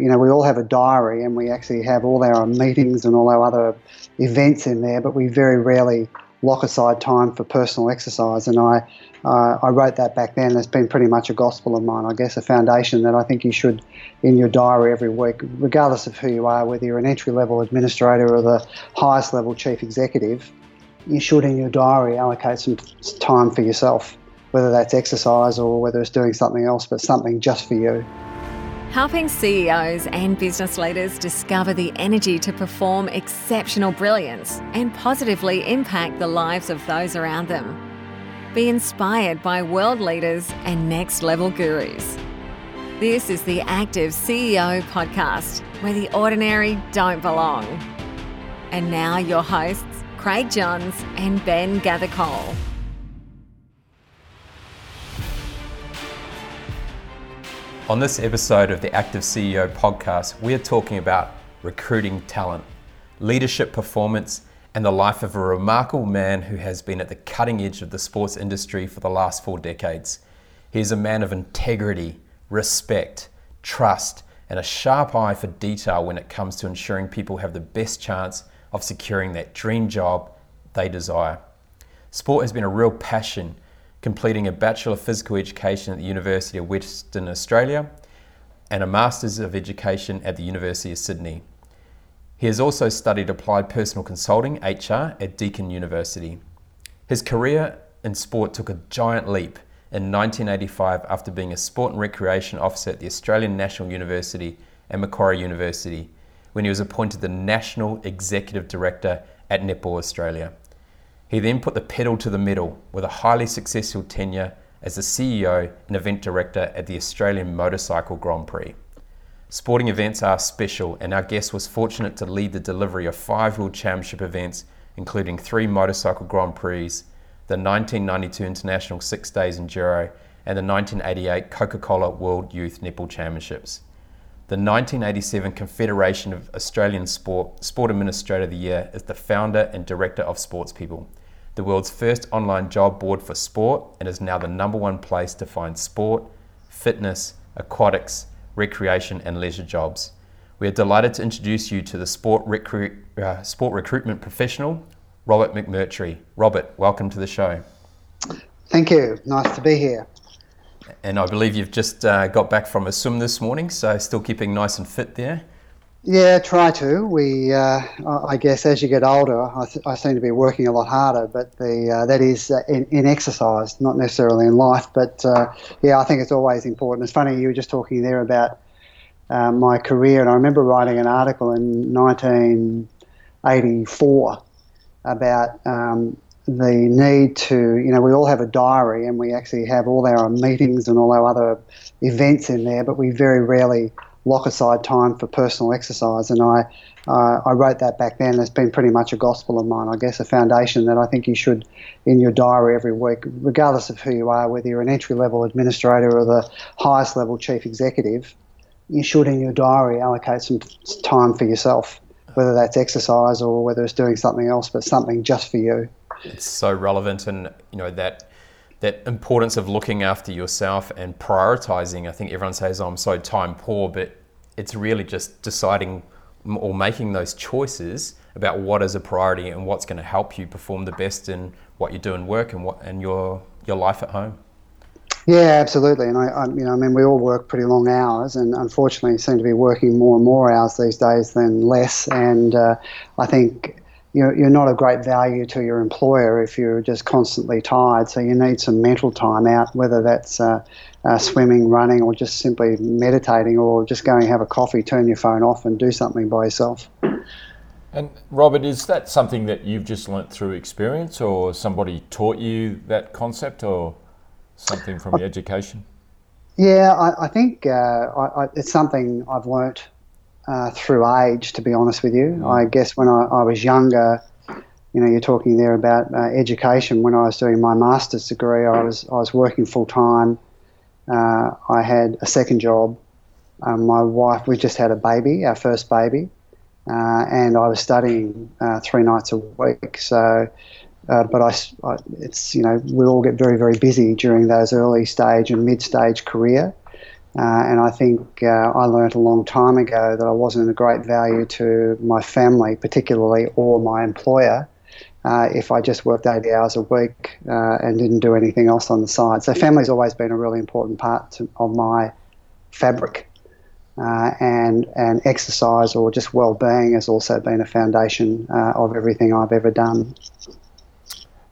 You know, we all have a diary and we actually have all our meetings and all our other events in there, but we very rarely lock aside time for personal exercise. And I, uh, I wrote that back then. It's been pretty much a gospel of mine, I guess, a foundation that I think you should in your diary every week, regardless of who you are, whether you're an entry level administrator or the highest level chief executive, you should in your diary allocate some time for yourself, whether that's exercise or whether it's doing something else, but something just for you. Helping CEOs and business leaders discover the energy to perform exceptional brilliance and positively impact the lives of those around them. Be inspired by world leaders and next level gurus. This is the Active CEO podcast, where the ordinary don't belong. And now, your hosts, Craig Johns and Ben Gathercole. On this episode of the Active CEO podcast, we are talking about recruiting talent, leadership performance, and the life of a remarkable man who has been at the cutting edge of the sports industry for the last four decades. He is a man of integrity, respect, trust, and a sharp eye for detail when it comes to ensuring people have the best chance of securing that dream job they desire. Sport has been a real passion completing a Bachelor of Physical Education at the University of Western Australia and a Masters of Education at the University of Sydney. He has also studied applied personal consulting, HR, at Deakin University. His career in sport took a giant leap in 1985 after being a sport and recreation officer at the Australian National University and Macquarie University when he was appointed the National Executive Director at Netball Australia. He then put the pedal to the metal with a highly successful tenure as the CEO and event director at the Australian Motorcycle Grand Prix. Sporting events are special, and our guest was fortunate to lead the delivery of five World Championship events, including three Motorcycle Grand Prix, the 1992 International Six Days Enduro, and the 1988 Coca Cola World Youth Netball Championships. The 1987 Confederation of Australian Sport Sport Administrator of the Year is the founder and director of Sports People the world's first online job board for sport, and is now the number one place to find sport, fitness, aquatics, recreation, and leisure jobs. We are delighted to introduce you to the sport, recru- uh, sport recruitment professional, Robert McMurtry. Robert, welcome to the show. Thank you. Nice to be here. And I believe you've just uh, got back from a swim this morning, so still keeping nice and fit there. Yeah, try to. We, uh, I guess, as you get older, I, th- I, seem to be working a lot harder. But the uh, that is uh, in, in, exercise, not necessarily in life. But uh, yeah, I think it's always important. It's funny you were just talking there about uh, my career, and I remember writing an article in 1984 about um, the need to, you know, we all have a diary, and we actually have all our meetings and all our other events in there, but we very rarely lock aside time for personal exercise. And I, uh, I wrote that back then. It's been pretty much a gospel of mine, I guess, a foundation that I think you should in your diary every week, regardless of who you are, whether you're an entry level administrator or the highest level chief executive, you should in your diary allocate some time for yourself, whether that's exercise or whether it's doing something else, but something just for you. It's so relevant, and you know that that importance of looking after yourself and prioritizing. I think everyone says, oh, I'm so time poor, but it's really just deciding or making those choices about what is a priority and what's going to help you perform the best in what you do in work and what and your your life at home. Yeah, absolutely. And I, I, you know, I mean, we all work pretty long hours, and unfortunately, seem to be working more and more hours these days than less. And uh, I think you're, you're not of great value to your employer if you're just constantly tired. So you need some mental time out, whether that's uh, uh, swimming, running, or just simply meditating, or just going and have a coffee, turn your phone off, and do something by yourself. And Robert, is that something that you've just learnt through experience, or somebody taught you that concept, or something from your education? Yeah, I, I think uh, I, I, it's something I've learnt uh, through age, to be honest with you. Mm. I guess when I, I, was younger, you know, you're talking there about uh, education. When I was doing my master's degree, I was I was working full time. Uh, I had a second job. Um, my wife, we just had a baby, our first baby, uh, and I was studying uh, three nights a week. So. Uh, but I, I, it's you know we all get very very busy during those early stage and mid stage career, Uh, and I think uh, I learned a long time ago that I wasn't a great value to my family, particularly, or my employer, uh, if I just worked 80 hours a week uh, and didn't do anything else on the side. So, family's always been a really important part to, of my fabric. Uh, and and exercise or just well-being has also been a foundation uh, of everything I've ever done.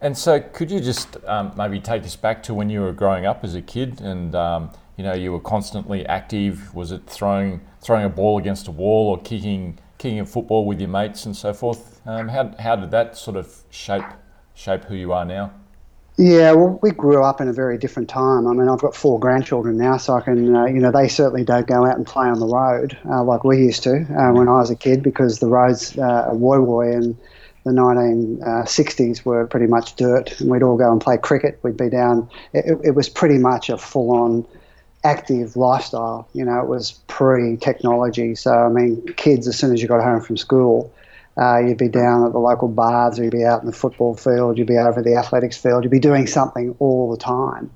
And so, could you just um, maybe take us back to when you were growing up as a kid, and um, you know you were constantly active? Was it throwing throwing a ball against a wall or kicking kicking a football with your mates and so forth? Um, how how did that sort of shape shape who you are now? Yeah, well, we grew up in a very different time. I mean, I've got four grandchildren now, so I can, uh, you know, they certainly don't go out and play on the road uh, like we used to uh, when I was a kid because the roads uh, at Woy Woy and the 1960s were pretty much dirt, and we'd all go and play cricket. We'd be down. It, it was pretty much a full-on active lifestyle. You know, it was pre-technology. So I mean, kids, as soon as you got home from school, uh, you'd be down at the local baths, you'd be out in the football field, you'd be over the athletics field, you'd be doing something all the time.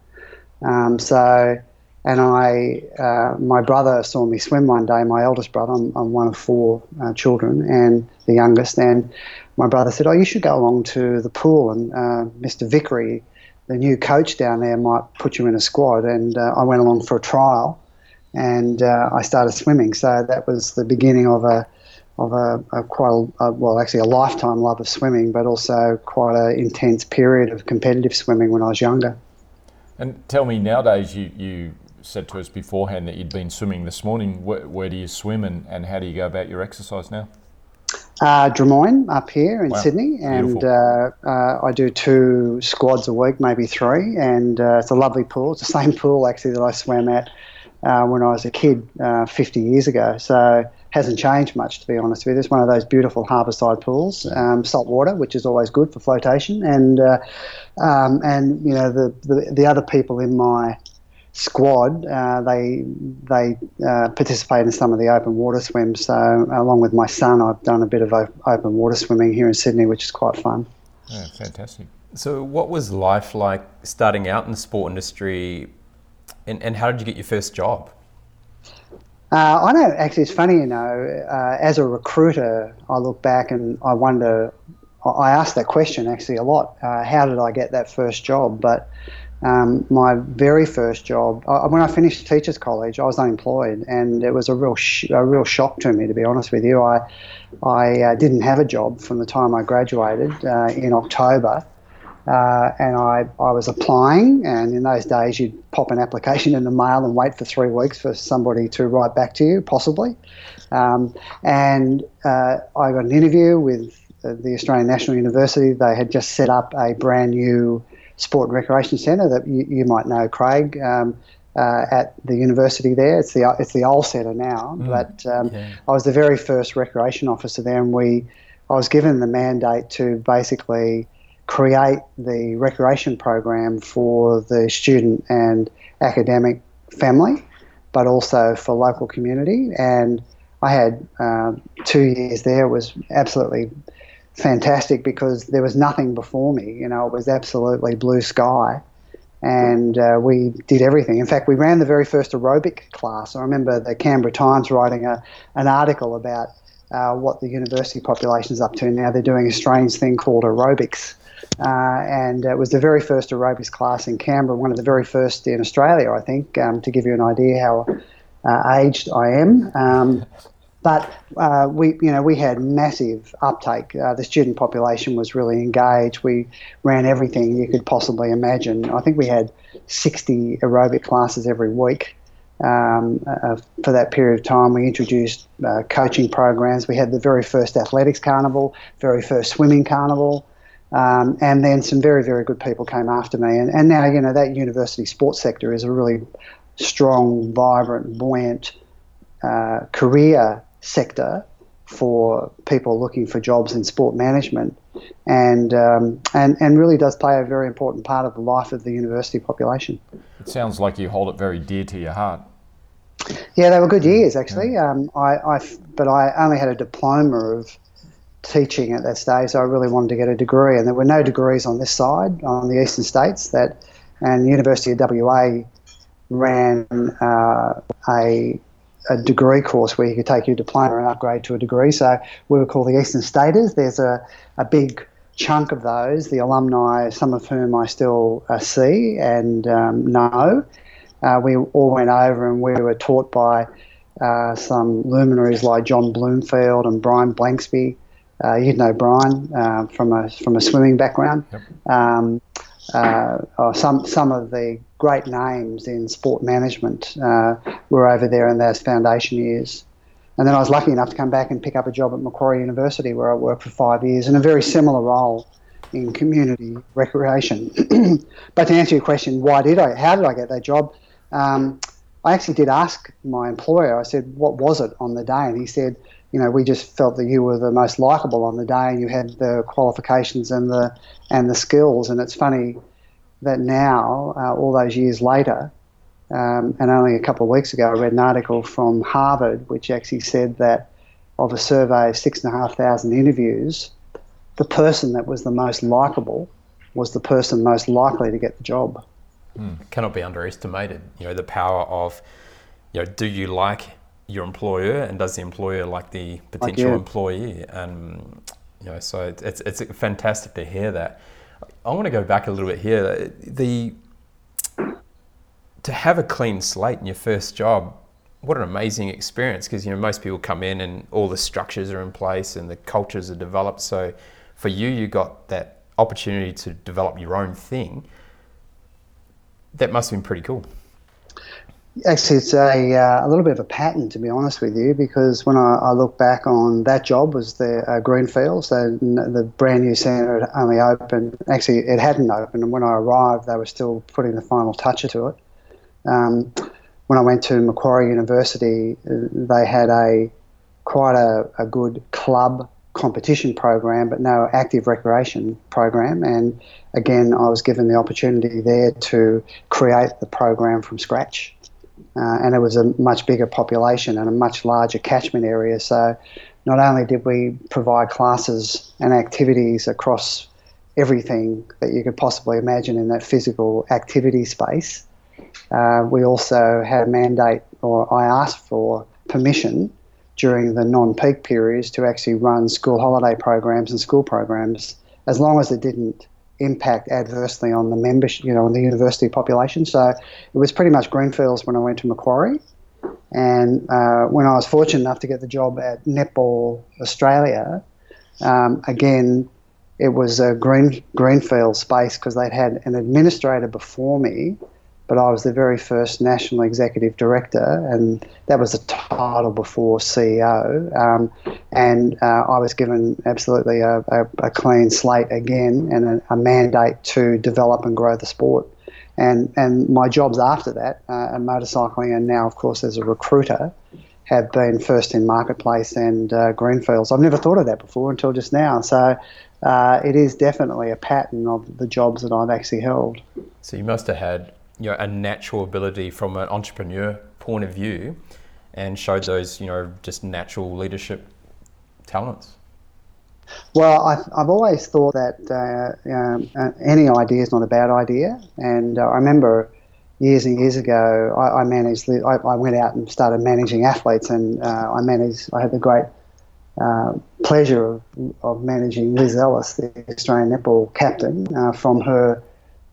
Um, so, and I, uh, my brother saw me swim one day. My eldest brother, I'm, I'm one of four uh, children, and the youngest. And my brother said, "Oh, you should go along to the pool, and uh, Mr. Vickery, the new coach down there, might put you in a squad." And uh, I went along for a trial, and uh, I started swimming. So that was the beginning of a of a, a quite a, a, well, actually a lifetime love of swimming, but also quite an intense period of competitive swimming when I was younger. And tell me, nowadays you, you said to us beforehand that you'd been swimming this morning. Where, where do you swim and, and how do you go about your exercise now? Uh, Drummoyne up here in wow. Sydney, and uh, uh, I do two squads a week, maybe three, and uh, it's a lovely pool. It's the same pool actually that I swam at uh, when I was a kid uh, 50 years ago. So hasn't changed much, to be honest with you. It's one of those beautiful harbourside pools, um, salt water, which is always good for flotation, and uh, um, and you know the, the, the other people in my squad uh, they they uh, participate in some of the open water swims. So along with my son, I've done a bit of open water swimming here in Sydney, which is quite fun. Yeah, fantastic. So, what was life like starting out in the sport industry, and, and how did you get your first job? Uh, I know, actually, it's funny, you know, uh, as a recruiter, I look back and I wonder, I ask that question actually a lot. Uh, how did I get that first job? But um, my very first job, I, when I finished teachers college, I was unemployed, and it was a real, sh- a real shock to me, to be honest with you. I, I uh, didn't have a job from the time I graduated uh, in October. Uh, and I, I was applying, and in those days, you'd pop an application in the mail and wait for three weeks for somebody to write back to you, possibly. Um, and uh, I got an interview with the Australian National University. They had just set up a brand new sport and recreation centre that you, you might know, Craig. Um, uh, at the university there, it's the it's the old centre now. Mm, but um, yeah. I was the very first recreation officer there, and we I was given the mandate to basically create the recreation program for the student and academic family, but also for local community. And I had uh, two years there. It was absolutely fantastic because there was nothing before me. You know, it was absolutely blue sky. And uh, we did everything. In fact, we ran the very first aerobic class. I remember the Canberra Times writing a, an article about uh, what the university population is up to now. They're doing a strange thing called aerobics, uh, and it was the very first aerobics class in Canberra, one of the very first in Australia, I think, um, to give you an idea how uh, aged I am. Um, but uh, we, you know, we had massive uptake. Uh, the student population was really engaged. We ran everything you could possibly imagine. I think we had 60 aerobic classes every week. Um, uh, for that period of time, we introduced uh, coaching programs. We had the very first athletics carnival, very first swimming carnival, um, and then some very, very good people came after me. And, and now, you know, that university sports sector is a really strong, vibrant, buoyant uh, career sector for people looking for jobs in sport management and, um, and, and really does play a very important part of the life of the university population. It sounds like you hold it very dear to your heart. Yeah, they were good years actually. Um, I, I, but I only had a diploma of teaching at that stage. So I really wanted to get a degree, and there were no degrees on this side, on the eastern states. That and University of WA ran uh, a a degree course where you could take your diploma and upgrade to a degree. So we were called the Eastern Staters. There's a, a big chunk of those, the alumni, some of whom I still uh, see and um, know. Uh, we all went over and we were taught by uh, some luminaries like John Bloomfield and Brian Blanksby. Uh, you'd know Brian uh, from a from a swimming background. Yep. Um, uh, some some of the great names in sport management uh, were over there in those foundation years. And then I was lucky enough to come back and pick up a job at Macquarie University, where I worked for five years in a very similar role in community recreation. but to answer your question, why did I? How did I get that job? Um, I actually did ask my employer. I said, "What was it on the day?" And he said, "You know, we just felt that you were the most likable on the day, and you had the qualifications and the and the skills." And it's funny that now, uh, all those years later, um, and only a couple of weeks ago, I read an article from Harvard which actually said that of a survey of six and a half thousand interviews, the person that was the most likable was the person most likely to get the job. Mm, cannot be underestimated. You know the power of, you know, do you like your employer, and does the employer like the potential like employee? And you know, so it's it's fantastic to hear that. I want to go back a little bit here. The to have a clean slate in your first job, what an amazing experience because you know most people come in and all the structures are in place and the cultures are developed. So for you, you got that opportunity to develop your own thing. That must have been pretty cool. Actually, it's a, uh, a little bit of a pattern, to be honest with you, because when I, I look back on that job was the uh, Greenfields, so the brand new centre had only opened. Actually, it hadn't opened, and when I arrived, they were still putting the final touch to it. Um, when I went to Macquarie University, they had a quite a, a good club competition program, but no active recreation program. And again, I was given the opportunity there to create the program from scratch uh, and it was a much bigger population and a much larger catchment area. So not only did we provide classes and activities across everything that you could possibly imagine in that physical activity space, uh, we also had a mandate, or I asked for permission during the non-peak periods to actually run school holiday programs and school programs, as long as it didn't impact adversely on the membership, you know, on the university population. So it was pretty much greenfields when I went to Macquarie. And uh, when I was fortunate enough to get the job at Netball Australia, um, again, it was a green greenfield space because they'd had an administrator before me but I was the very first national executive director, and that was a title before CEO. Um, and uh, I was given absolutely a, a, a clean slate again and a, a, mandate to develop and grow the sport. And, and my jobs after that, uh, and motorcycling, and now, of course, as a recruiter, have been first in marketplace and uh, greenfields. I've never thought of that before until just now. So uh, it is definitely a pattern of the jobs that I've actually held. So you must have had you know, a natural ability from an entrepreneur point of view and showed those, you know, just natural leadership talents? Well, I've, I've always thought that uh, um, uh, any idea is not a bad idea. And uh, I remember years and years ago, I, I managed, I, I, went out and started managing athletes, and uh, I managed, I had the great uh, pleasure of, of managing Liz Ellis, the Australian netball captain, from her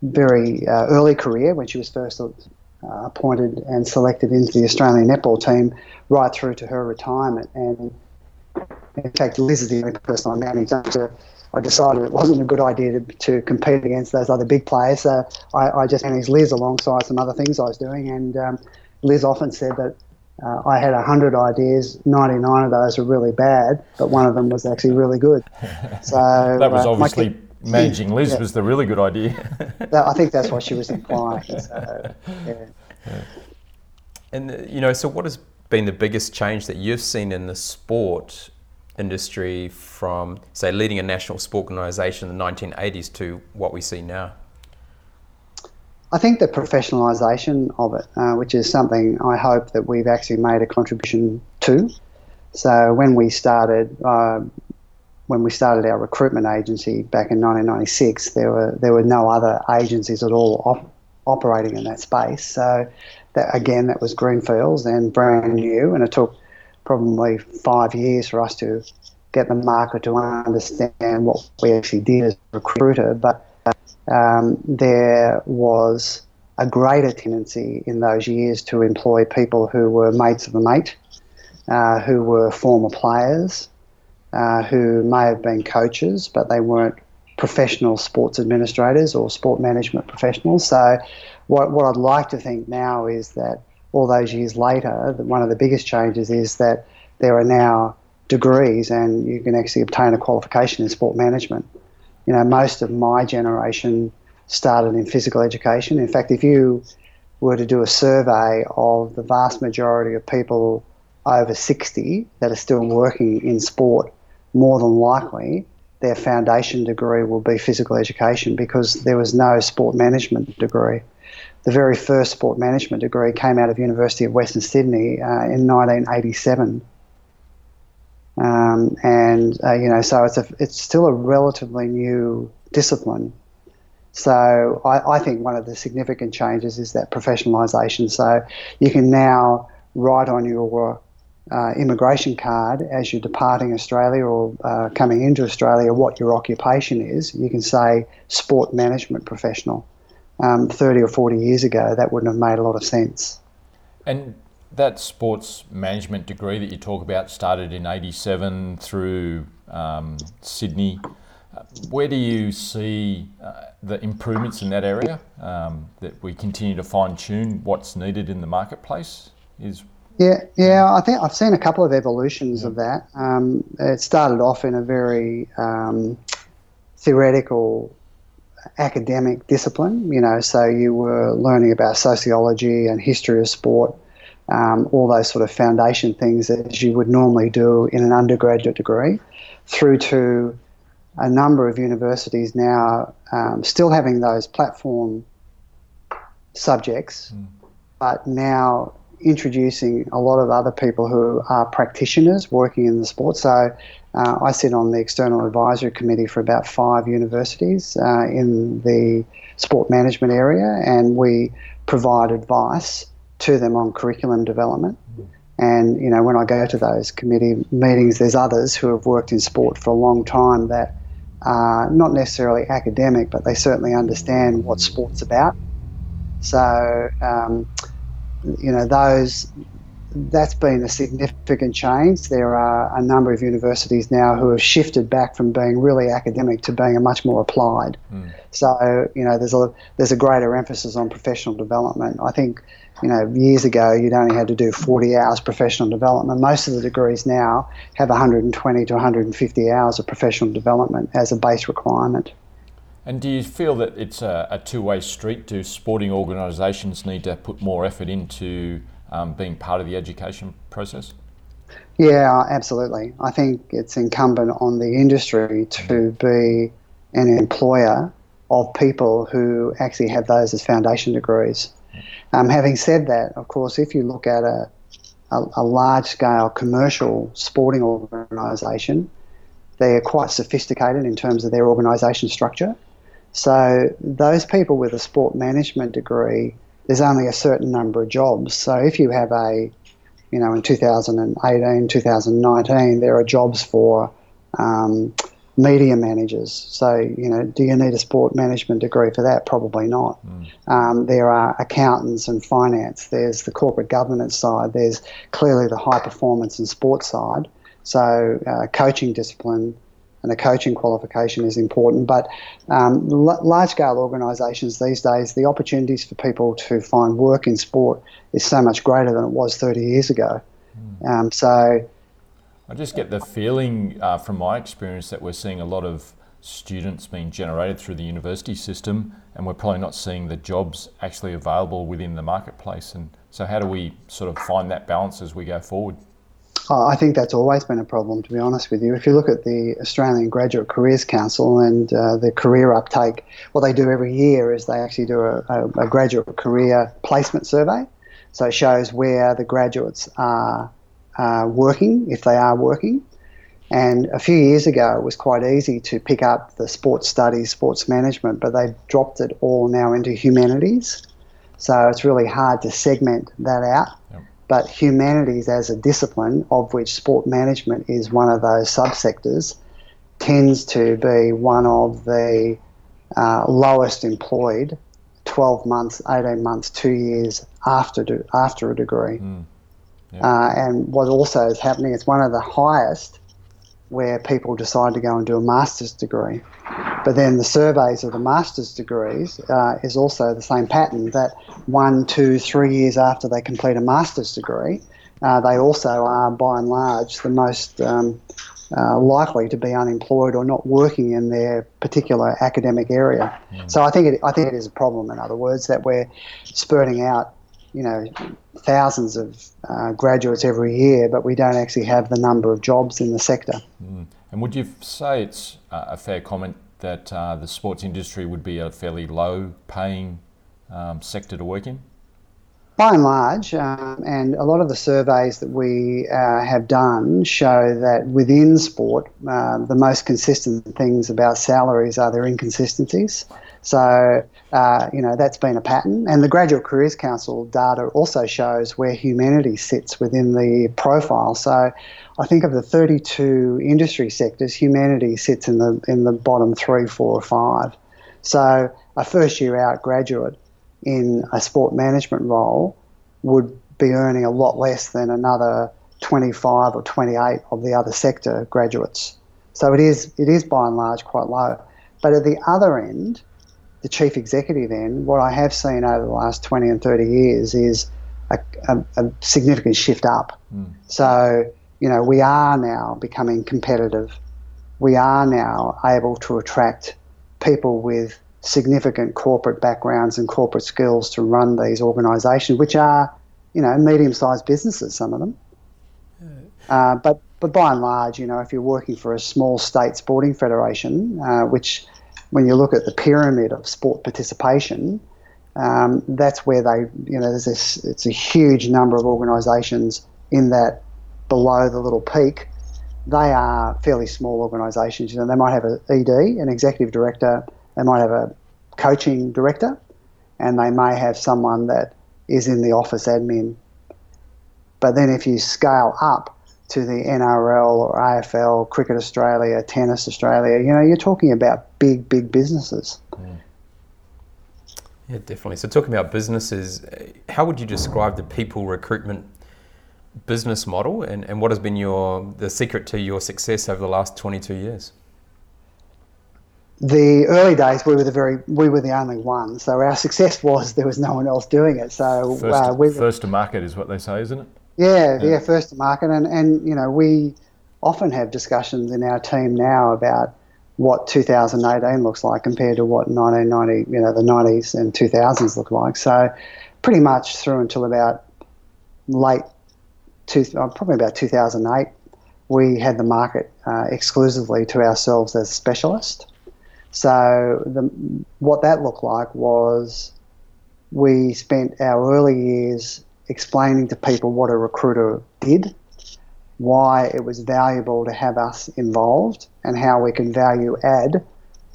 very uh, early career when she was first uh, appointed and selected into the Australian netball team, right through to her retirement. And in fact, Liz is the only person I managed after I decided it wasn't a good idea to, to compete against those other big players. So I, I just managed Liz alongside some other things I was doing. And um, Liz often said that uh, I had 100 ideas, 99 of those were really bad, but one of them was actually really good. So that was uh, obviously managing Liz yeah. was the really good idea. I think that's what she was implying. So, yeah. And uh, you know, so what has been the biggest change that you've seen in the sport industry from, say, leading a national sport organisation in the 1980s to what we see now? I think the professionalisation of it, uh, which is something I hope that we've actually made a contribution to. So when we started, uh, when we started our recruitment agency back in 1996, there were there were no other agencies at all op- operating in that space. So that again, that was greenfields and brand new, and it took probably five years for us to get the market to understand what we actually did as a recruiter. But um, there was a greater tendency in those years to employ people who were mates of a mate, uh, who were former players, uh, who may have been coaches, but they weren't professional sports administrators or sport management professionals. So, what, what I'd like to think now is that all those years later, one of the biggest changes is that there are now degrees and you can actually obtain a qualification in sport management. You know, most of my generation started in physical education. In fact, if you were to do a survey of the vast majority of people over 60 that are still working in sport, more than likely their foundation degree will be physical education because there was no sport management degree. The very first sport management degree came out of University of Western Sydney uh, in 1987. Um, and uh, you know, so it's a, it's still a relatively new discipline. So I, I, think one of the significant changes is that professionalisation. So you can now write on your uh, immigration card as you're departing Australia or uh, coming into Australia what your occupation is. You can say sport management professional. Um, 30 or 40 years ago, that wouldn't have made a lot of sense. And that sports management degree that you talk about started in 87 through um, Sydney. Uh, where do you see uh, the improvements in that area um, that we continue to fine tune what's needed in the marketplace? Is yeah, yeah. I think I've seen a couple of evolutions yeah. of that. Um, it started off in a very um, theoretical, academic discipline. You know, so you were learning about sociology and history of sport, um, all those sort of foundation things as you would normally do in an undergraduate degree, through to a number of universities now um, still having those platform subjects, mm. but now introducing a lot of other people who are practitioners working in the sport. So uh, I sit on the external advisory committee for about five universities uh, in the sport management area, and we provide advice to them on curriculum development. And you know, when I go to those committee meetings, there's others who have worked in sport for a long time that are not necessarily academic, but they certainly understand what sport's about. So um, you know, those that's been a significant change. There are a number of universities now who have shifted back from being really academic to being a much more applied. Mm. So you know, there's a there's a greater emphasis on professional development. I think you know years ago you'd only had to do 40 hours professional development. Most of the degrees now have 120 to 150 hours of professional development as a base requirement. And do you feel that it's a, a two-way street? Do sporting organisations need to put more effort into um, being part of the education process? Yeah, absolutely. I think it's incumbent on the industry to be an employer of people who actually have those as foundation degrees. Um, having said that, of course, if you look at a, a, a large scale commercial sporting organisation, they are quite sophisticated in terms of their organisation structure. So those people with a sport management degree, there's only a certain number of jobs. So if you have a, you know, in 2018, 2019, there are jobs for um, media managers. So, you know, do you need a sport management degree for that? Probably not. Mm. Um, there are accountants and finance. There's the corporate governance side. There's clearly the high performance and sports side. So, uh, coaching discipline and a coaching qualification is important. But um, l- large scale organisations these days, the opportunities for people to find work in sport is so much greater than it was 30 years ago. Mm. Um, so I just get the feeling uh, from my experience that we're seeing a lot of students being generated through the university system, and we're probably not seeing the jobs actually available within the marketplace. And so, how do we sort of find that balance as we go forward? I think that's always been a problem, to be honest with you. If you look at the Australian Graduate Careers Council and uh, the career uptake, what they do every year is they actually do a, a, a graduate career placement survey. So it shows where the graduates are uh, working, if they are working. And a few years ago, it was quite easy to pick up the sports studies, sports management, but they dropped it all now into humanities. So it's really hard to segment that out. Yep. But humanities as a discipline, of which sport management is one of those subsectors, tends to be one of the uh, lowest employed 12 months, 18 months, two years after, do, after a degree. Mm. Yeah. Uh, and what also is happening, it's one of the highest where people decide to go and do a master's degree. But then the surveys of the master's degrees uh, is also the same pattern that one, two, three years after they complete a master's degree, uh, they also are by and large the most um, uh, likely to be unemployed or not working in their particular academic area. Mm. So I think it, I think it is a problem. In other words, that we're spurting out, you know, thousands of uh, graduates every year, but we don't actually have the number of jobs in the sector. Mm. And would you say it's a fair comment that uh, the sports industry would be a fairly low-paying um, sector to work in? by and large, um, and a lot of the surveys that we uh, have done show that within sport, uh, the most consistent things about salaries are their inconsistencies. So, uh, you know, that's been a pattern. And the Graduate Careers Council data also shows where humanity sits within the profile. So, I think of the 32 industry sectors, humanity sits in the in the bottom three, four, or five. So, a first year out graduate in a sport management role would be earning a lot less than another 25 or 28 of the other sector graduates. So it is it is by and large quite low. But at the other end, the chief executive end, what I have seen over the last 20 and 30 years is a, a, a significant shift up. Mm. So, you know, we are now becoming competitive. We are now able to attract people with significant corporate backgrounds and corporate skills to run these organisations, which are, you know, medium-sized businesses, some of them. Uh, but but by and large, you know, if you're working for a small state sporting federation, uh, which when you look at the pyramid of sport participation, um, that's where they, you know, there's this, it's a huge number of organisations in that below the little peak. They are fairly small organisations. You know, they might have an ED, an executive director, they might have a coaching director, and they may have someone that is in the office admin. But then if you scale up to the NRL or AFL, Cricket Australia, Tennis Australia, you know, you're talking about big, big businesses. Mm. Yeah, definitely. So, talking about businesses, how would you describe the people recruitment business model and, and what has been your the secret to your success over the last 22 years? the early days we were the very we were the only one. So our success was there was no one else doing it. So first, uh, we, first to market is what they say, isn't it? Yeah, yeah, yeah, first to market, and and you know we often have discussions in our team now about what 2018 looks like compared to what 1990, you know, the 90s and 2000s look like. So pretty much through until about late, two, uh, probably about 2008, we had the market uh, exclusively to ourselves as specialists. So the, what that looked like was we spent our early years explaining to people what a recruiter did, why it was valuable to have us involved, and how we can value add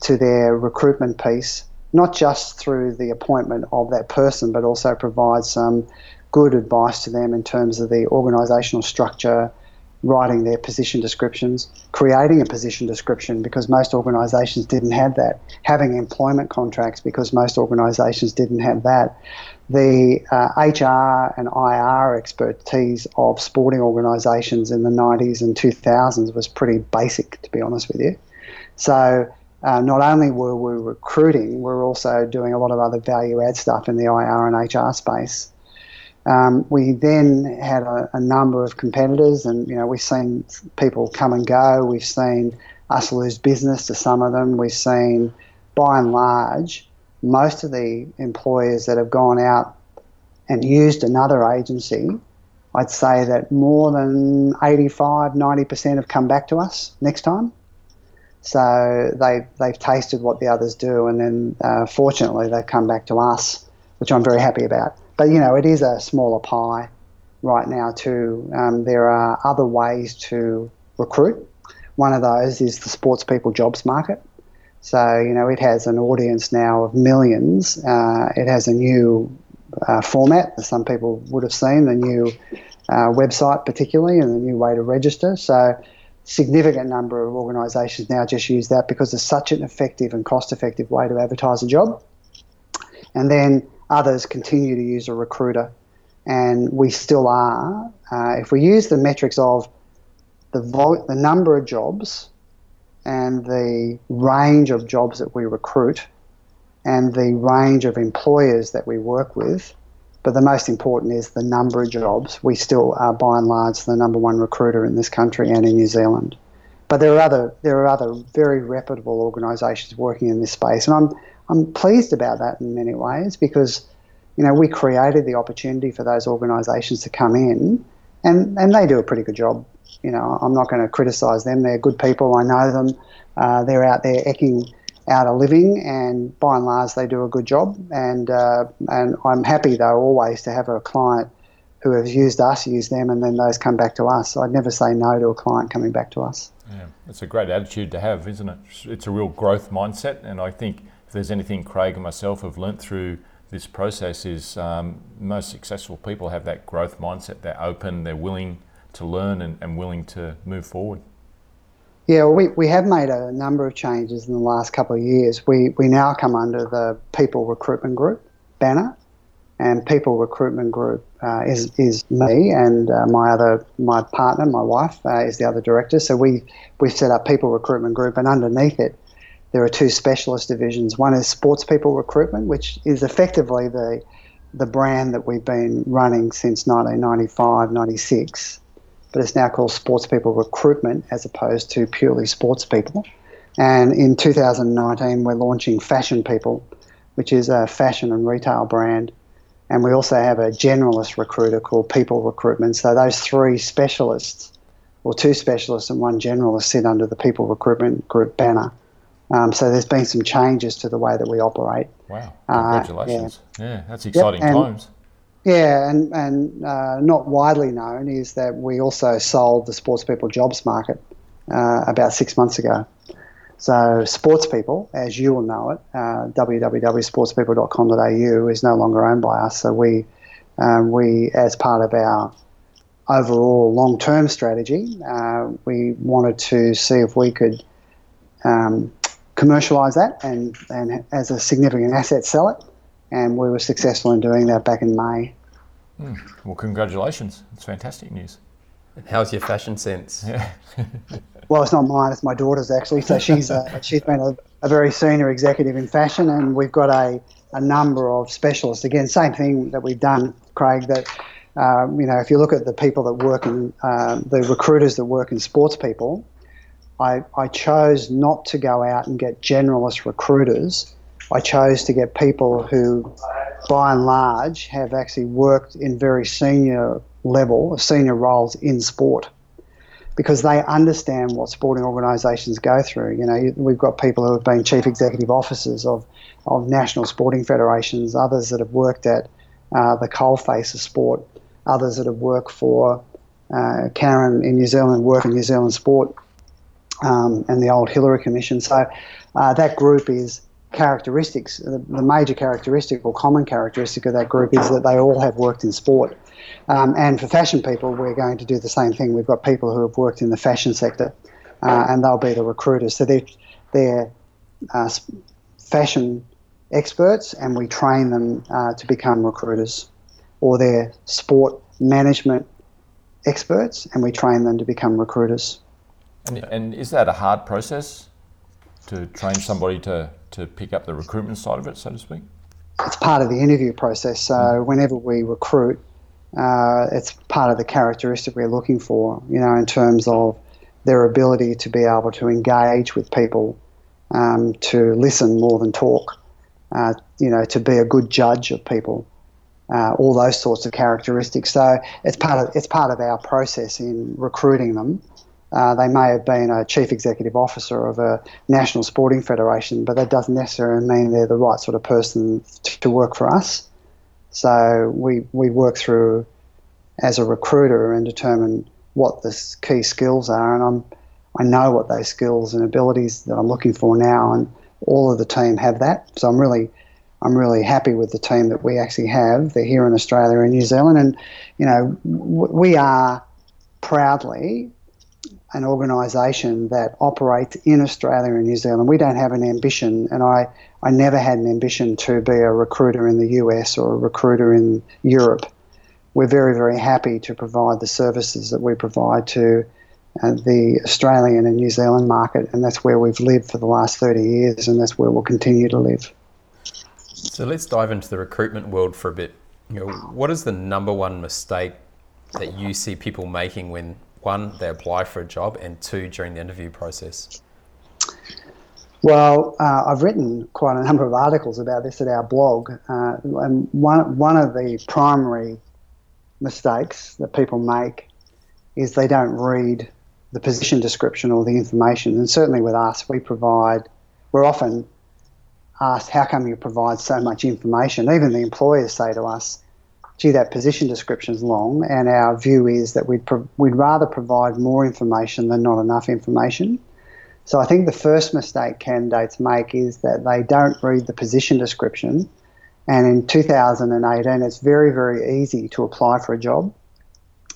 to their recruitment piece, not just through the appointment of that person, but also provide some good advice to them in terms of the organisational structure, writing their position descriptions, creating a position description because most organisations didn't have that, having employment contracts because most organisations didn't have that. The uh, HR and IR expertise of sporting organisations in the 90s and 2000s was pretty basic, to be honest with you. So, uh, not only were we recruiting, we are also doing a lot of other value add stuff in the IR and HR space. Um, we then had a, a, number of competitors, and you know we've seen people come and go. We've seen us lose business to some of them. We've seen, by and large, most of the employers that have gone out and used another agency. I'd say that more than 85, 90% have come back to us next time. So they, they've tasted what the others do, and then uh, fortunately they've come back to us, which I'm very happy about. But you know, it is a smaller pie right now too. Um, there are other ways to recruit. One of those is the sports people jobs market. So you know, it has an audience now of millions. Uh, it has a new uh, format. Some people would have seen the new uh, website, particularly, and the new way to register. So, significant number of organisations now just use that because it's such an effective and cost-effective way to advertise a job. And then others continue to use a recruiter, and we still are. Uh, if we use the metrics of the the number of jobs and the range of jobs that we recruit and the range of employers that we work with. But the most important is the number of jobs. We still are, by and large, the number one recruiter in this country and in New Zealand. But there are other there are other very reputable organisations working in this space, and I'm I'm pleased about that in many ways because you know we created the opportunity for those organisations to come in, and and they do a pretty good job. You know, I'm not going to criticise them. They're good people. I know them. Uh, they're out there ecking out a living, and by and large, they do a good job. And uh, and I'm happy though always to have a client who has used us, use them, and then those come back to us. I'd never say no to a client coming back to us. Yeah, it's a great attitude to have, isn't it? It's a real growth mindset, and I think if there's anything Craig and myself have learnt through this process is um, most successful people have that growth mindset. They're open, they're willing to learn, and, and willing to move forward. Yeah, we, we have made a number of changes in the last couple of years. We, we now come under the People Recruitment Group banner, and People Recruitment Group uh, is, is me and uh, my other my partner, my wife, uh, is the other director. So we we've set up People Recruitment Group, and underneath it, there are two specialist divisions. One is Sports People Recruitment, which is effectively the the brand that we've been running since 1995, 96 but it's now called Sports People Recruitment as opposed to purely sports people. And in 2019, we're launching Fashion People, which is a fashion and retail brand. And we also have a generalist recruiter called People Recruitment. So those three specialists, or two specialists and one generalist, sit under the People Recruitment Group banner. Um, so there's been some changes to the way that we operate. Wow! Congratulations! Uh, yeah. yeah. that's exciting yep. times. Yeah, and, and uh, not widely known is that we also sold the Sports People Jobs Market uh, about six months ago. So, Sports People, as you will know it, uh, www.sportspeople.com.au is no longer owned by us. So, we, um, we as part of our overall long term strategy, uh, we wanted to see if we could um, commercialise that and, and as a significant asset sell it and we were successful in doing that back in May. Mm. Well, congratulations! It's fantastic news. How's your fashion sense? Yeah. well, it's not mine; it's my daughter's actually. So she's uh, she's been a, a, very senior executive in fashion, and we've got a, a number of specialists. Again, same thing that we've done, Craig. That um, you know, if you look at the people that work in uh, the recruiters that work in sports people, I, I chose not to go out and get generalist recruiters I chose to get people who, by and large, have actually worked in very senior level, senior roles in sport, because they understand what sporting organisations go through. You know, we've got people who have been chief executive officers of, of national sporting federations, others that have worked at uh, the coalface of sport, others that have worked for uh, Karen in New Zealand, work in New Zealand sport, um, and the old Hillary Commission. So uh, that group is characteristics, the, the, major characteristic or common characteristic of that group is that they all have worked in sport. Um, and for fashion people, we're going to do the same thing. We've got people who have worked in the fashion sector, uh, and they'll be the recruiters. So they're, they're uh, fashion experts, and we train them uh, to become recruiters. Or they're sport management experts, and we train them to become recruiters. And, and is that a hard process to train somebody to to pick up the recruitment side of it, so to speak? It's part of the interview process. So mm. whenever we recruit, uh, it's part of the characteristic we're looking for, you know, in terms of their ability to be able to engage with people, um, to listen more than talk, uh, you know, to be a good judge of people, uh, all those sorts of characteristics. So it's part of it's part of our process in recruiting them. Uh, they may have been a chief executive officer of a national sporting federation, but that doesn't necessarily mean they're the right sort of person to, to work for us. So we, we work through as a recruiter and determine what the key skills are, and I'm I know what those skills and abilities that I'm looking for now, and all of the team have that. So I'm really I'm really happy with the team that we actually have. They're here in Australia and New Zealand, and you know we are proudly an organisation that operates in Australia and New Zealand. We don't have an ambition, and I, I never had an ambition to be a recruiter in the US or a recruiter in Europe. We're very, very happy to provide the services that we provide to uh, the Australian and New Zealand market, and that's where we've lived for the last 30 years, and that's where we'll continue to live. So let's dive into the recruitment world for a bit. You know, what is the number one mistake that you see people making when one they apply for a job, and two during the interview process? Well, uh, I've written quite a number of articles about this at our blog, uh, and one one of the primary mistakes that people make is they don't read the position description or the information. And certainly with us, we provide, we're often asked, how come you provide so much information? Even the employers say to us, gee, that position description is long. And our view is that we'd, pro- we'd rather provide more information than not enough information. So I think the first mistake candidates make is that they don't read the position description. And in 2018, it's very, very easy to apply for a job.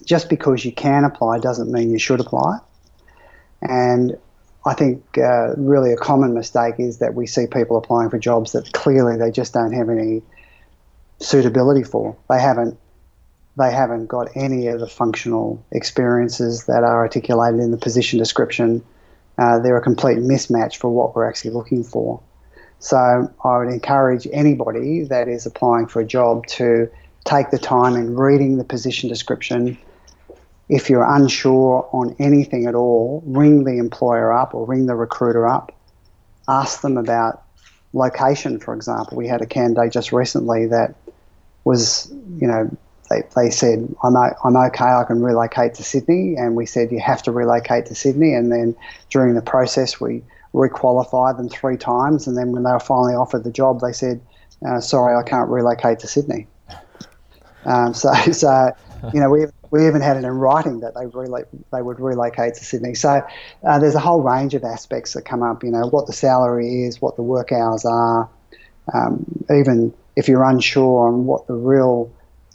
Just because you can apply doesn't mean you should apply. And I think uh, really a common mistake is that we see people applying for jobs that clearly they just don't have any suitability for. They haven't they haven't got any of the functional experiences that are articulated in the position description. Uh, they're a complete mismatch for what we're actually looking for. So I would encourage anybody that is applying for a job to take the time in reading the position description, if you're unsure on anything at all, ring the employer up or ring the recruiter up. Ask them about location, for example. We had a candidate just recently that was, you know, they, they said, I'm, I'm okay, I can relocate to Sydney. And we said, you have to relocate to Sydney. And then during the process, we requalified them three times. And then when they were finally offered the job, they said, uh, sorry, I can't relocate to Sydney. Um, so, so, you know, we we even had it in writing that they relo- they would relocate to Sydney. So uh, there's a whole range of aspects that come up. You know, what the salary is, what the work hours are, um, even if you're unsure on what the real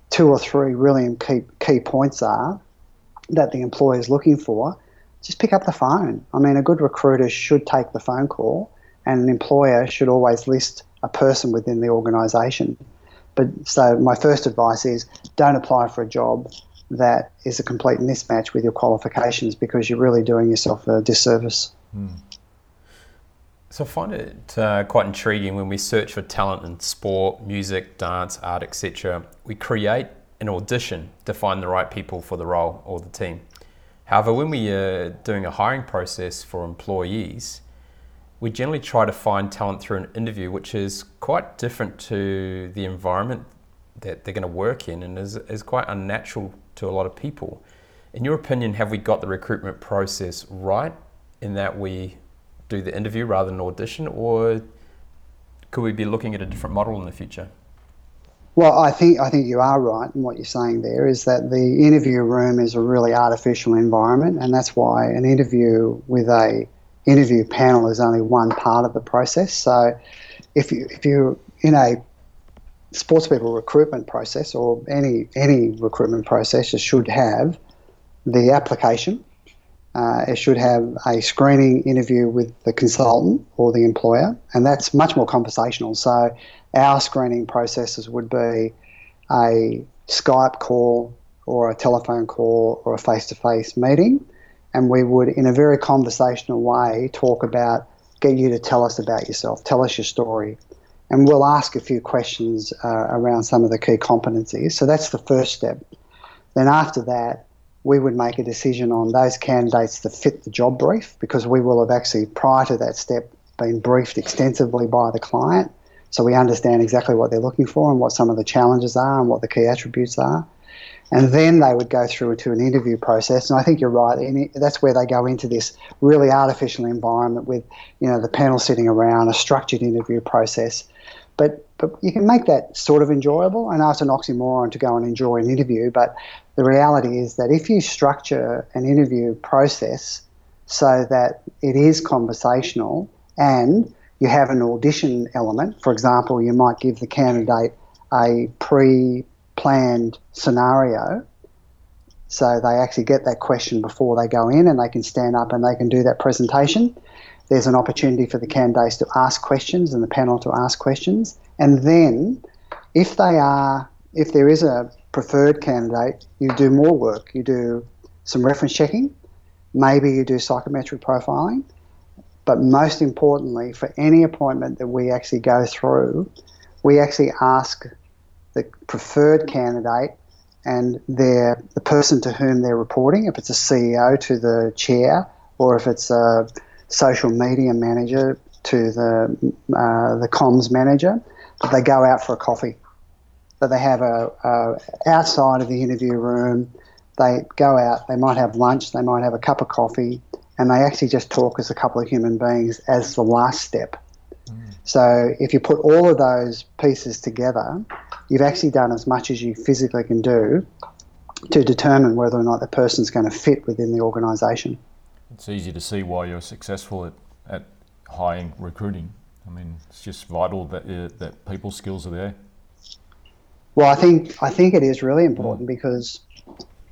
two or three really key key points are that the employer is looking for, just pick up the phone. I mean, a good recruiter should take the phone call, and an employer should always list a person within the organisation. But so my first advice is don't apply for a job that is a complete mismatch with your qualifications because you're really doing yourself a disservice. Mm. So I find it uh, quite intriguing when we search for talent in sport, music, dance, art, etc. We create an audition to find the right people for the role or the team. However, when we are doing a hiring process for employees, we generally try to find talent through an interview, which is quite different to the environment that they're going to work in and is, is quite unnatural to a lot of people. In your opinion, have we got the recruitment process right in that we do the interview rather than audition, or could we be looking at a different model in the future? Well, I think I think you are right in what you're saying. There is that the interview room is a really artificial environment, and that's why an interview with a interview panel is only one part of the process. So, if you if you're in a sports people recruitment process or any any recruitment process should have the application. Uh, it should have a screening interview with the consultant or the employer, and that's much more conversational. So, our screening processes would be a Skype call or a telephone call or a face to face meeting, and we would, in a very conversational way, talk about get you to tell us about yourself, tell us your story, and we'll ask a few questions uh, around some of the key competencies. So that's the first step. Then after that, we would make a decision on those candidates that fit the job brief because we will have actually, prior to that step, been briefed extensively by the client. So we understand exactly what they're looking for and what some of the challenges are and what the key attributes are. And then they would go through to an interview process. And I think you're right. That's where they go into this really artificial environment with, you know, the panel sitting around, a structured interview process. But but you can make that sort of enjoyable. Know it's an oxymoron to go and enjoy an interview, but the reality is that if you structure an interview process so that it is conversational and you have an audition element. For example, you might give the candidate a pre planned scenario. So they actually get that question before they go in and they can stand up and they can do that presentation. There's an opportunity for the candidates to ask questions and the panel to ask questions. And then, if they are, if there is a preferred candidate, you do more work. You do some reference checking, maybe you do psychometric profiling, but most importantly, for any appointment that we actually go through, we actually ask the preferred candidate and their, the person to whom they're reporting, if it's a CEO to the chair, or if it's a social media manager to the, uh, the comms manager, that they go out for a coffee. That they have a, a outside of the interview room, they go out, they might have lunch, they might have a cup of coffee, and they actually just talk as a couple of human beings as the last step. Mm. So if you put all of those pieces together, you've actually done as much as you physically can do to determine whether or not the person's going to fit within the organisation. It's easy to see why you're successful at, at high recruiting. I mean, it's just vital that uh, that people skills are there. Well, I think I think it is really important because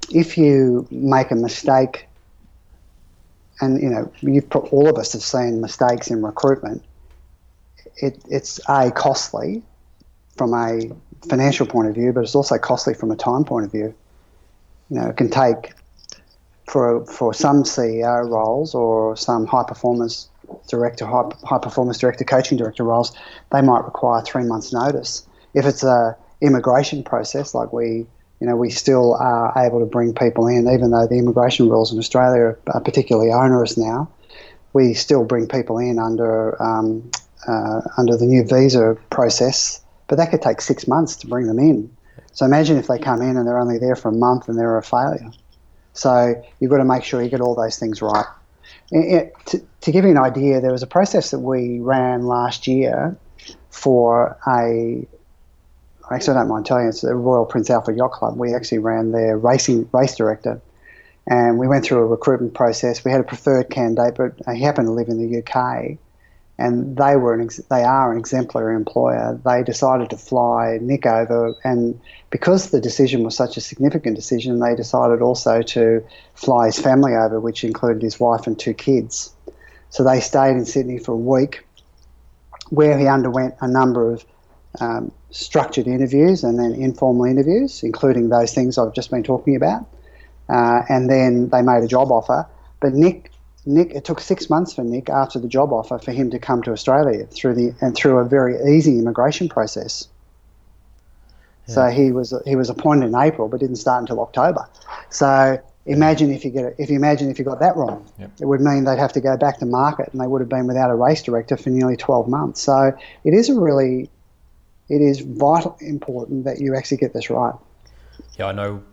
if you make a mistake, and you know, you've put, all of us have seen mistakes in recruitment. It, it's a costly from a financial point of view, but it's also costly from a time point of view. You know, it can take for for some CEO roles or some high performance director, high, high performance director, coaching director roles, they might require three months' notice. If it's a immigration process like we you know, we still are able to bring people in, even though the immigration rules in Australia are particularly onerous now. We still bring people in under um, uh, under the new visa process, but that could take six months to bring them in. So imagine if they come in and they're only there for a month and they're a failure. So you've got to make sure you get all those things right. It, to give you an idea, there was a process that we ran last year for a actually, I don't mind telling you, it's the Royal Prince Alfred Yacht Club. We actually ran their racing race director, and we went through a recruitment process. We had a preferred candidate, but he happened to live in the UK, and they were an ex- they are an exemplary employer. They decided to fly Nick over, and because the decision was such a significant decision, they decided also to fly his family over, which included his wife and two kids. So they stayed in Sydney for a week, where he underwent a number of um, structured interviews and then informal interviews, including those things I've just been talking about. Uh, and then they made a job offer. But Nick, Nick, it took six months for Nick after the job offer for him to come to Australia through the and through a very easy immigration process. Yeah. So he was he was appointed in April, but didn't start until October. So imagine if you get if you imagine if you got that wrong, yep. it would mean they'd have to go back to market, and they would have been without a race director for nearly twelve months. So it is a really it is vital important that you actually get this right. Yeah, I know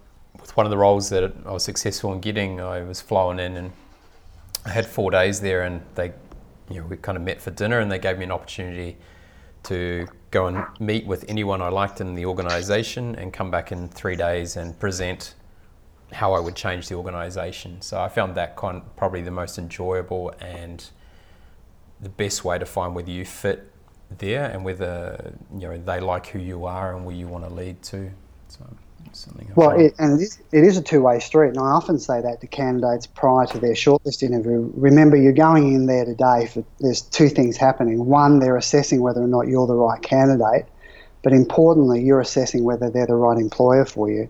with one of the roles that I was successful in getting, I was flown in and I had four days there and they, you know, we kind of met for dinner and they gave me an opportunity to go and meet with anyone I liked in the organisation and come back in three days and present how I would change the organisation. So I found that con- probably the most enjoyable and the best way to find whether you fit there and whether you know they like who you are and where you want to lead to. So something. Well, it, and it is, it is a two-way street, and I often say that to candidates prior to their shortlist interview. Remember, you're going in there today for there's two things happening. One, they're assessing whether or not you're the right candidate, but importantly, you're assessing whether they're the right employer for you.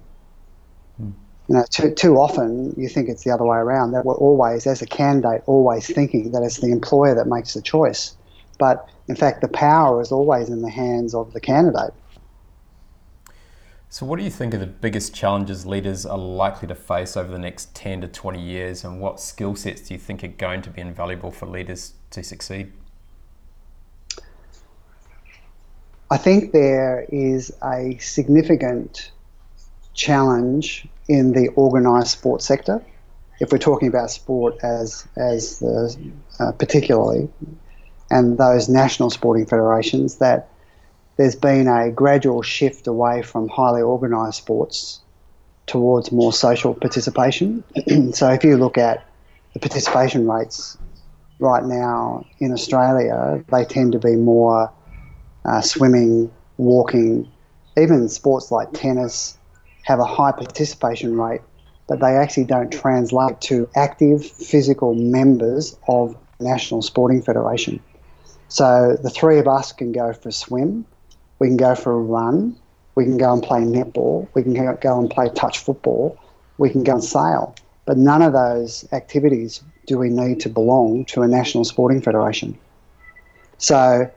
You know, too, too often you think it's the other way around. That we're always, as a candidate, always thinking that it's the employer that makes the choice. But in fact, the power is always in the hands of the candidate. So, what do you think are the biggest challenges leaders are likely to face over the next 10 to 20 years, and what skill sets do you think are going to be invaluable for leaders to succeed? I think there is a significant challenge in the organised sports sector. If we're talking about sport as as uh, particularly, and those national sporting federations that there's been a gradual shift away from highly organised sports towards more social participation. so if you look at the participation rates right now in Australia, they tend to be more uh, swimming, walking, even sports like tennis have a high participation rate, but they actually don't translate to active physical members of National Sporting Federation. So the three of us can go for a swim, we can go for a run, we can go and play netball, we can go and play touch football, we can go and sail. But none of those activities do we need to belong to a national sporting federation. So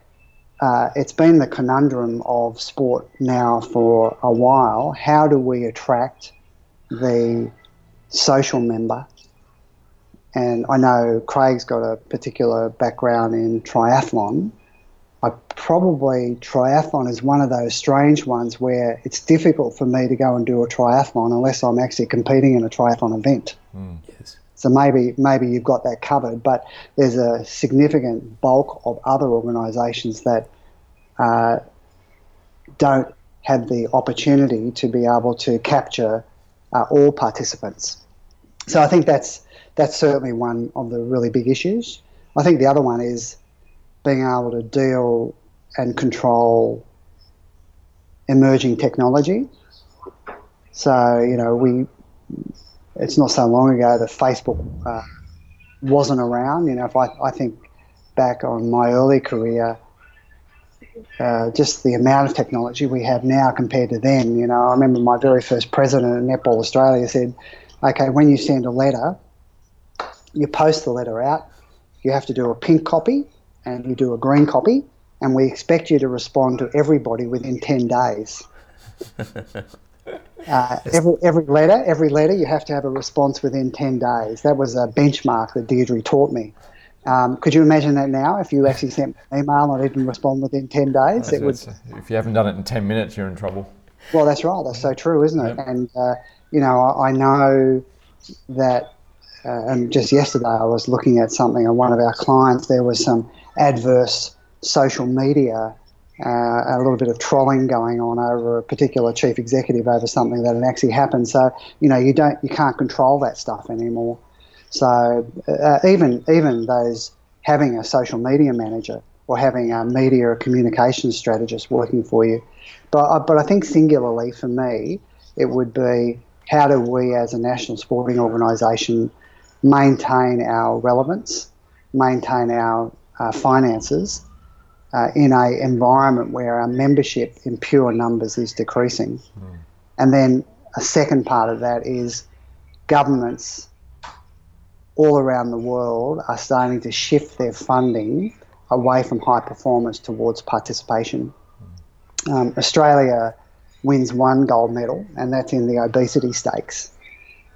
uh, it's been the conundrum of sport now for a while. How do we attract the social member? And I know Craig's got a particular background in triathlon. I probably triathlon is one of those strange ones where it's difficult for me to go and do a triathlon unless I'm actually competing in a triathlon event. Mm. So maybe maybe you've got that covered, but there's a significant bulk of other organisations that uh, don't have the opportunity to be able to capture uh, all participants. So I think that's that's certainly one of the really big issues. I think the other one is being able to deal and control emerging technology. So you know we it's not so long ago that Facebook uh, wasn't around. You know, if I, I think back on my early career, uh, just the amount of technology we have now compared to then. You know, I remember my very first president of Netball Australia said, "Okay, when you send a letter, you post the letter out. You have to do a pink copy and you do a green copy, and we expect you to respond to everybody within ten days." Uh, every every letter, every letter, you have to have a response within ten days. That was a benchmark that Deirdre taught me. Um, could you imagine that now? If you actually sent an email and didn't respond within ten days, it would. If you haven't done it in ten minutes, you're in trouble. Well, that's right. That's so true, isn't it? Yep. And uh, you know, I, I know that. Uh, and just yesterday, I was looking at something on one of our clients. There was some adverse social media uh, a little bit of trolling going on over a particular chief executive over something that had actually happened. So you know you don't you can't control that stuff anymore. So uh, even even those having a social media manager or having a media or communications strategist working for you, but uh, but I think singularly for me it would be how do we as a national sporting organisation maintain our relevance, maintain our uh, finances uh, in a environment where our membership in pure numbers is decreasing. Mm. And then a second part of that is governments all around the world are starting to shift their funding away from high performance towards participation. Mm. Um, Australia wins one gold medal, and that's in the obesity stakes.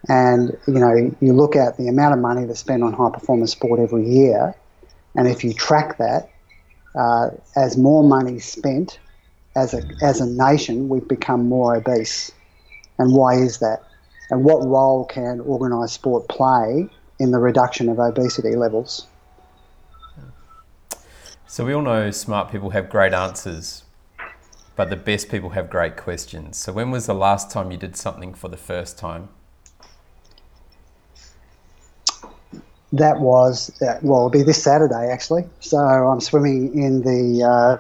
And you know, you look at the amount of money that's spent on high performance sport every year, and if you track that, uh, as more money spent as a, as a nation, we've become more obese. And why is that? And what role can organised sport play in the reduction of obesity levels? So, we all know smart people have great answers, but the best people have great questions. So, when was the last time you did something for the first time? That was uh, well, it'll be this Saturday actually. So I'm swimming in the uh,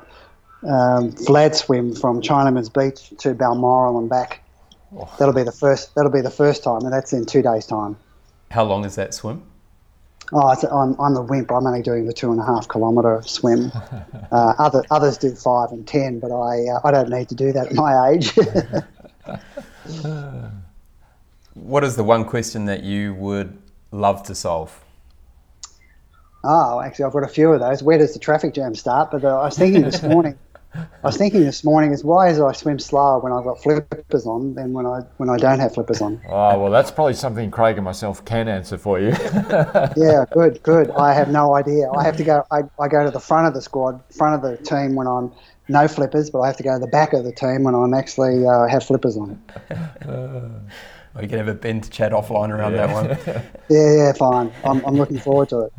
um, flat swim from Chinaman's Beach to Balmoral and back. Oh. That'll be the first. That'll be the first time, and that's in two days' time. How long is that swim? Oh, I'm, I'm the wimp. I'm only doing the two and a half kilometre swim. Uh, other, others do five and ten, but I uh, I don't need to do that at my age. what is the one question that you would love to solve? Oh, actually, I've got a few of those. Where does the traffic jam start? But uh, I was thinking this morning. I was thinking this morning is why is I swim slower when I've got flippers on than when I when I don't have flippers on. Oh well, that's probably something Craig and myself can answer for you. yeah, good, good. I have no idea. I have to go. I, I go to the front of the squad, front of the team when I'm no flippers, but I have to go to the back of the team when I'm actually uh, have flippers on. Uh, we can have a Ben to chat offline around yeah. that one. yeah, yeah, fine. I'm, I'm looking forward to it.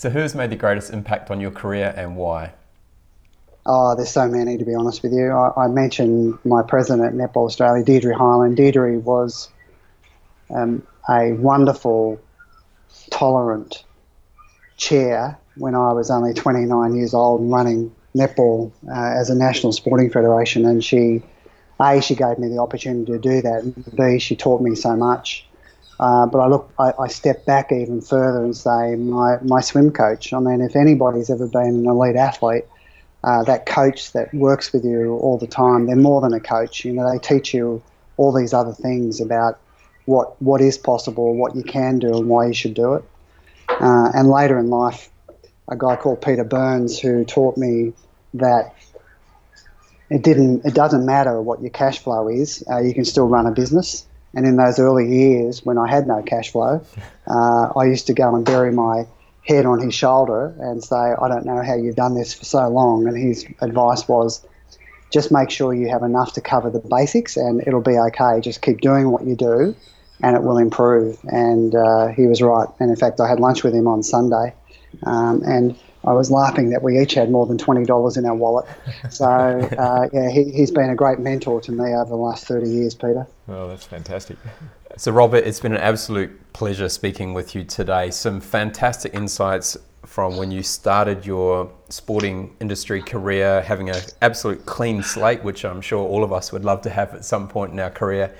So, who has made the greatest impact on your career and why? Oh, there's so many to be honest with you. I, I mentioned my president at Netball Australia, Deirdre Hyland. Deirdre was um, a wonderful, tolerant, chair when I was only 29 years old and running netball uh, as a national sporting federation, and she, a, she gave me the opportunity to do that, and b, she taught me so much. Uh, but I look, I, I, step back even further and say my, my swim coach. I mean, if anybody's ever been an elite athlete, uh, that coach that works with you all the time, they're more than a coach. You know, they teach you all these other things about what what is possible, what you can do, and why you should do it. Uh, and later in life, a guy called Peter Burns who taught me that it didn't it doesn't matter what your cash flow is, uh, you can still run a business. And in those early years when I had no cash flow, uh, I used to go and bury my head on his shoulder and say, I don't know how you've done this for so long. And his advice was, just make sure you have enough to cover the basics and it'll be okay. Just keep doing what you do and it will improve. And uh, he was right. And in fact, I had lunch with him on Sunday. Um, and I was laughing that we each had more than twenty dollars in our wallet. So uh, yeah, he, has been a great mentor to me over the last thirty years, Peter. Oh, that's fantastic. So Robert, it's been an absolute pleasure speaking with you today. Some fantastic insights from when you started your sporting industry career, having an absolute clean slate, which I'm sure all of us would love to have at some point in our career.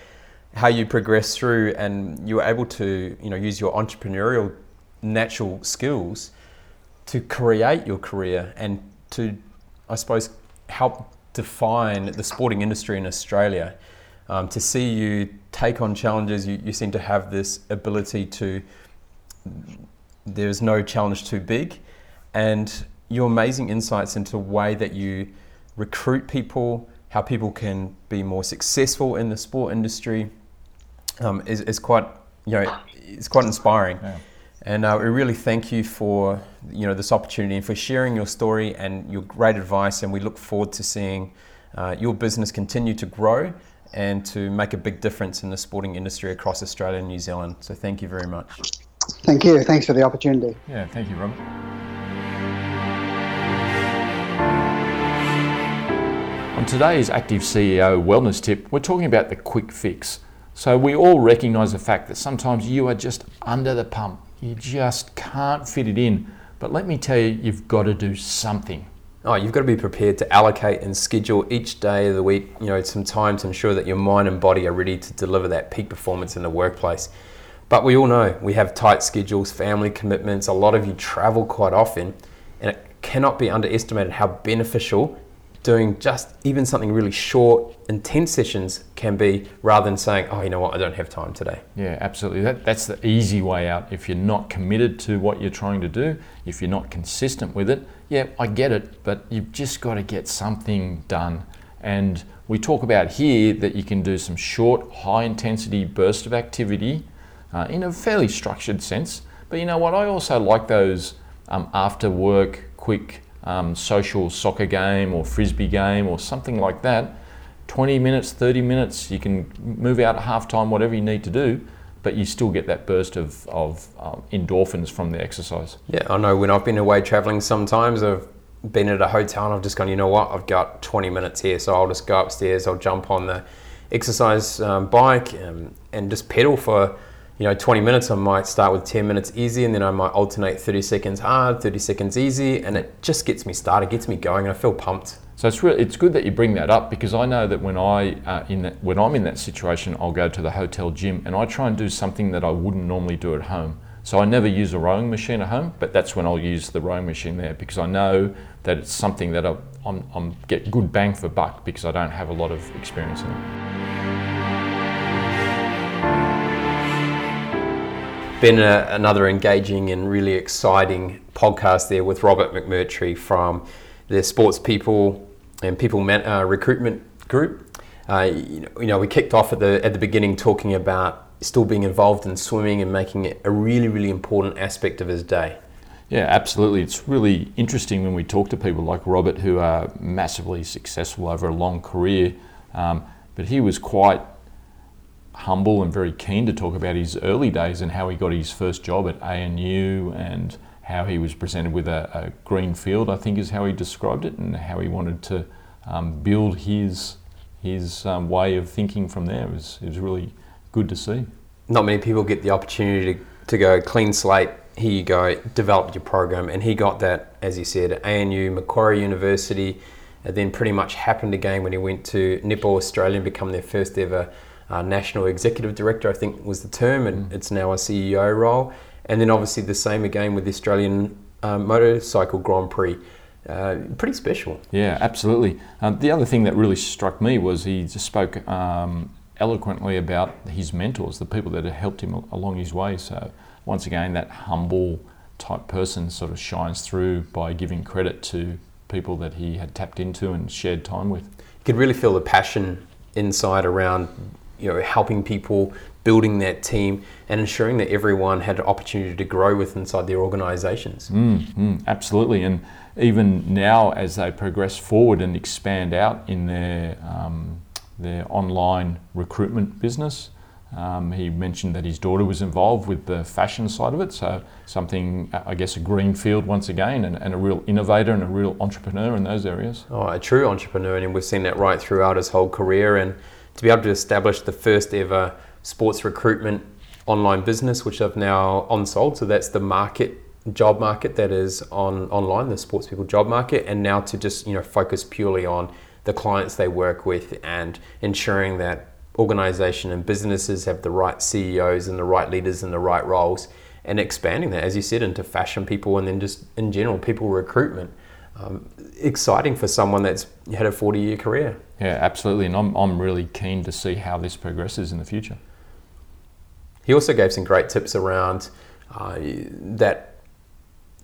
How you progressed through, and you were able to, you know, use your entrepreneurial natural skills to create your career and to, I suppose, help define the sporting industry in Australia. Um, to see you take on challenges, you, you seem to have this ability to, there's no challenge too big. And your amazing insights into the way that you recruit people, how people can be more successful in the sport industry um, is, is quite, you know, it's quite inspiring. Yeah. And uh, we really thank you for you know this opportunity and for sharing your story and your great advice. And we look forward to seeing uh, your business continue to grow and to make a big difference in the sporting industry across Australia and New Zealand. So thank you very much. Thank you. Thanks for the opportunity. Yeah, thank you, Robert. On today's Active CEO Wellness Tip, we're talking about the quick fix. So we all recognise the fact that sometimes you are just under the pump you just can't fit it in. But let me tell you, you've got to do something. Oh, you've got to be prepared to allocate and schedule each day of the week, you know, some time to ensure that your mind and body are ready to deliver that peak performance in the workplace. But we all know we have tight schedules, family commitments, a lot of you travel quite often, and it cannot be underestimated how beneficial doing just even something really short, intense sessions can be rather than saying, oh, you know what, I don't have time today. Yeah, absolutely. That, that's the easy way out. If you're not committed to what you're trying to do, if you're not consistent with it, yeah, I get it, but you've just got to get something done. And we talk about here that you can do some short, high intensity bursts of activity uh, in a fairly structured sense. But you know what? I also like those um, after work, quick um, social soccer game or frisbee game or something like that. 20 minutes, 30 minutes, you can move out at half time, whatever you need to do, but you still get that burst of, of um, endorphins from the exercise. Yeah, I know when I've been away traveling sometimes, I've been at a hotel and I've just gone, you know what, I've got 20 minutes here, so I'll just go upstairs, I'll jump on the exercise um, bike um, and just pedal for you know 20 minutes. I might start with 10 minutes easy and then i might alternate 30 seconds hard 30 seconds easy and it just gets me started gets me going and i feel pumped so it's really it's good that you bring that up because I know that when I uh, in that, when I'm in that situation, I'll go to the hotel gym and I try and do something that I wouldn't normally do at home. So I never use a rowing machine at home, but that's when I'll use the rowing machine there because I know that it's something that I, I'm, I'm get good bang for buck because I don't have a lot of experience in it. been a, another engaging and really exciting podcast there with Robert McMurtry from the Sports People and People Man, uh, Recruitment Group. Uh, you, know, you know, we kicked off at the at the beginning talking about still being involved in swimming and making it a really, really important aspect of his day. Yeah, absolutely. It's really interesting when we talk to people like Robert who are massively successful over a long career. Um, but he was quite humble and very keen to talk about his early days and how he got his first job at ANU and how he was presented with a, a green field, I think is how he described it, and how he wanted to um, build his his um, way of thinking from there. It was, it was really good to see. Not many people get the opportunity to, to go clean slate. here you go, develop your program. And he got that, as he said, at ANU, Macquarie University. And then pretty much happened again when he went to Netball Australia and become their first ever uh, national executive director, I think was the term, and mm. it's now a CEO role. And then obviously the same again with the Australian um, Motorcycle Grand Prix. Uh, pretty special. Yeah, absolutely. Um, the other thing that really struck me was he just spoke um, eloquently about his mentors, the people that had helped him along his way. So once again, that humble type person sort of shines through by giving credit to people that he had tapped into and shared time with. You could really feel the passion inside around you know helping people building that team and ensuring that everyone had an opportunity to grow with inside their organizations mm, mm, absolutely and even now as they progress forward and expand out in their um, their online recruitment business um, he mentioned that his daughter was involved with the fashion side of it, so something, I guess, a green field once again, and, and, a real innovator and a real entrepreneur in those areas. Oh, a true entrepreneur, and we've seen that right throughout his whole career. And to be able to establish the first ever sports recruitment online business, which I've now on sold. So that's the market, job market that is on online, the sports people job market, and now to just you know focus purely on the clients they work with and ensuring that organization and businesses have the right CEOs and the right leaders in the right roles and expanding that, as you said, into fashion people and then just in general people recruitment. Um, exciting for someone that's had a 40 year career. Yeah, absolutely. And I'm, I'm really keen to see how this progresses in the future. He also gave some great tips around uh, that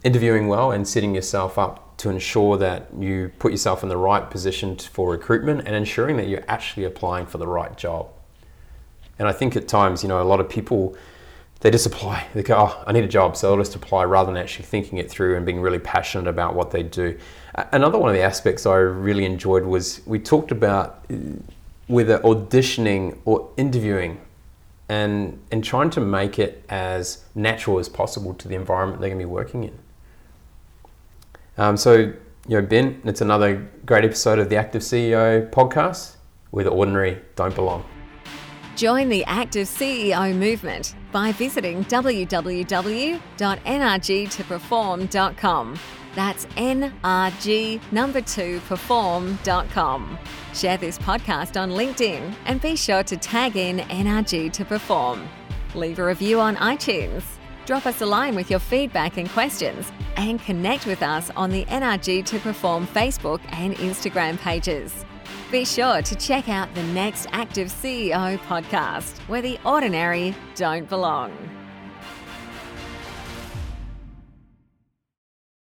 interviewing well and setting yourself up to ensure that you put yourself in the right position for recruitment and ensuring that you're actually applying for the right job. And I think at times, you know, a lot of people they just apply. They go, oh, I need a job, so they'll just apply rather than actually thinking it through and being really passionate about what they do. Another one of the aspects I really enjoyed was we talked about uh, whether auditioning or interviewing and, and trying to make it as natural as possible to the environment they're going to be working in. Um, so, you know, Ben, it's another great episode of the Active CEO podcast where the ordinary don't belong. Join the Active CEO movement by visiting www.nrg2perform.com. That's NRG number two perform.com. Share this podcast on LinkedIn and be sure to tag in NRG to perform. Leave a review on iTunes. Drop us a line with your feedback and questions and connect with us on the NRG to Perform Facebook and Instagram pages. Be sure to check out the next Active CEO podcast, where the ordinary don't belong.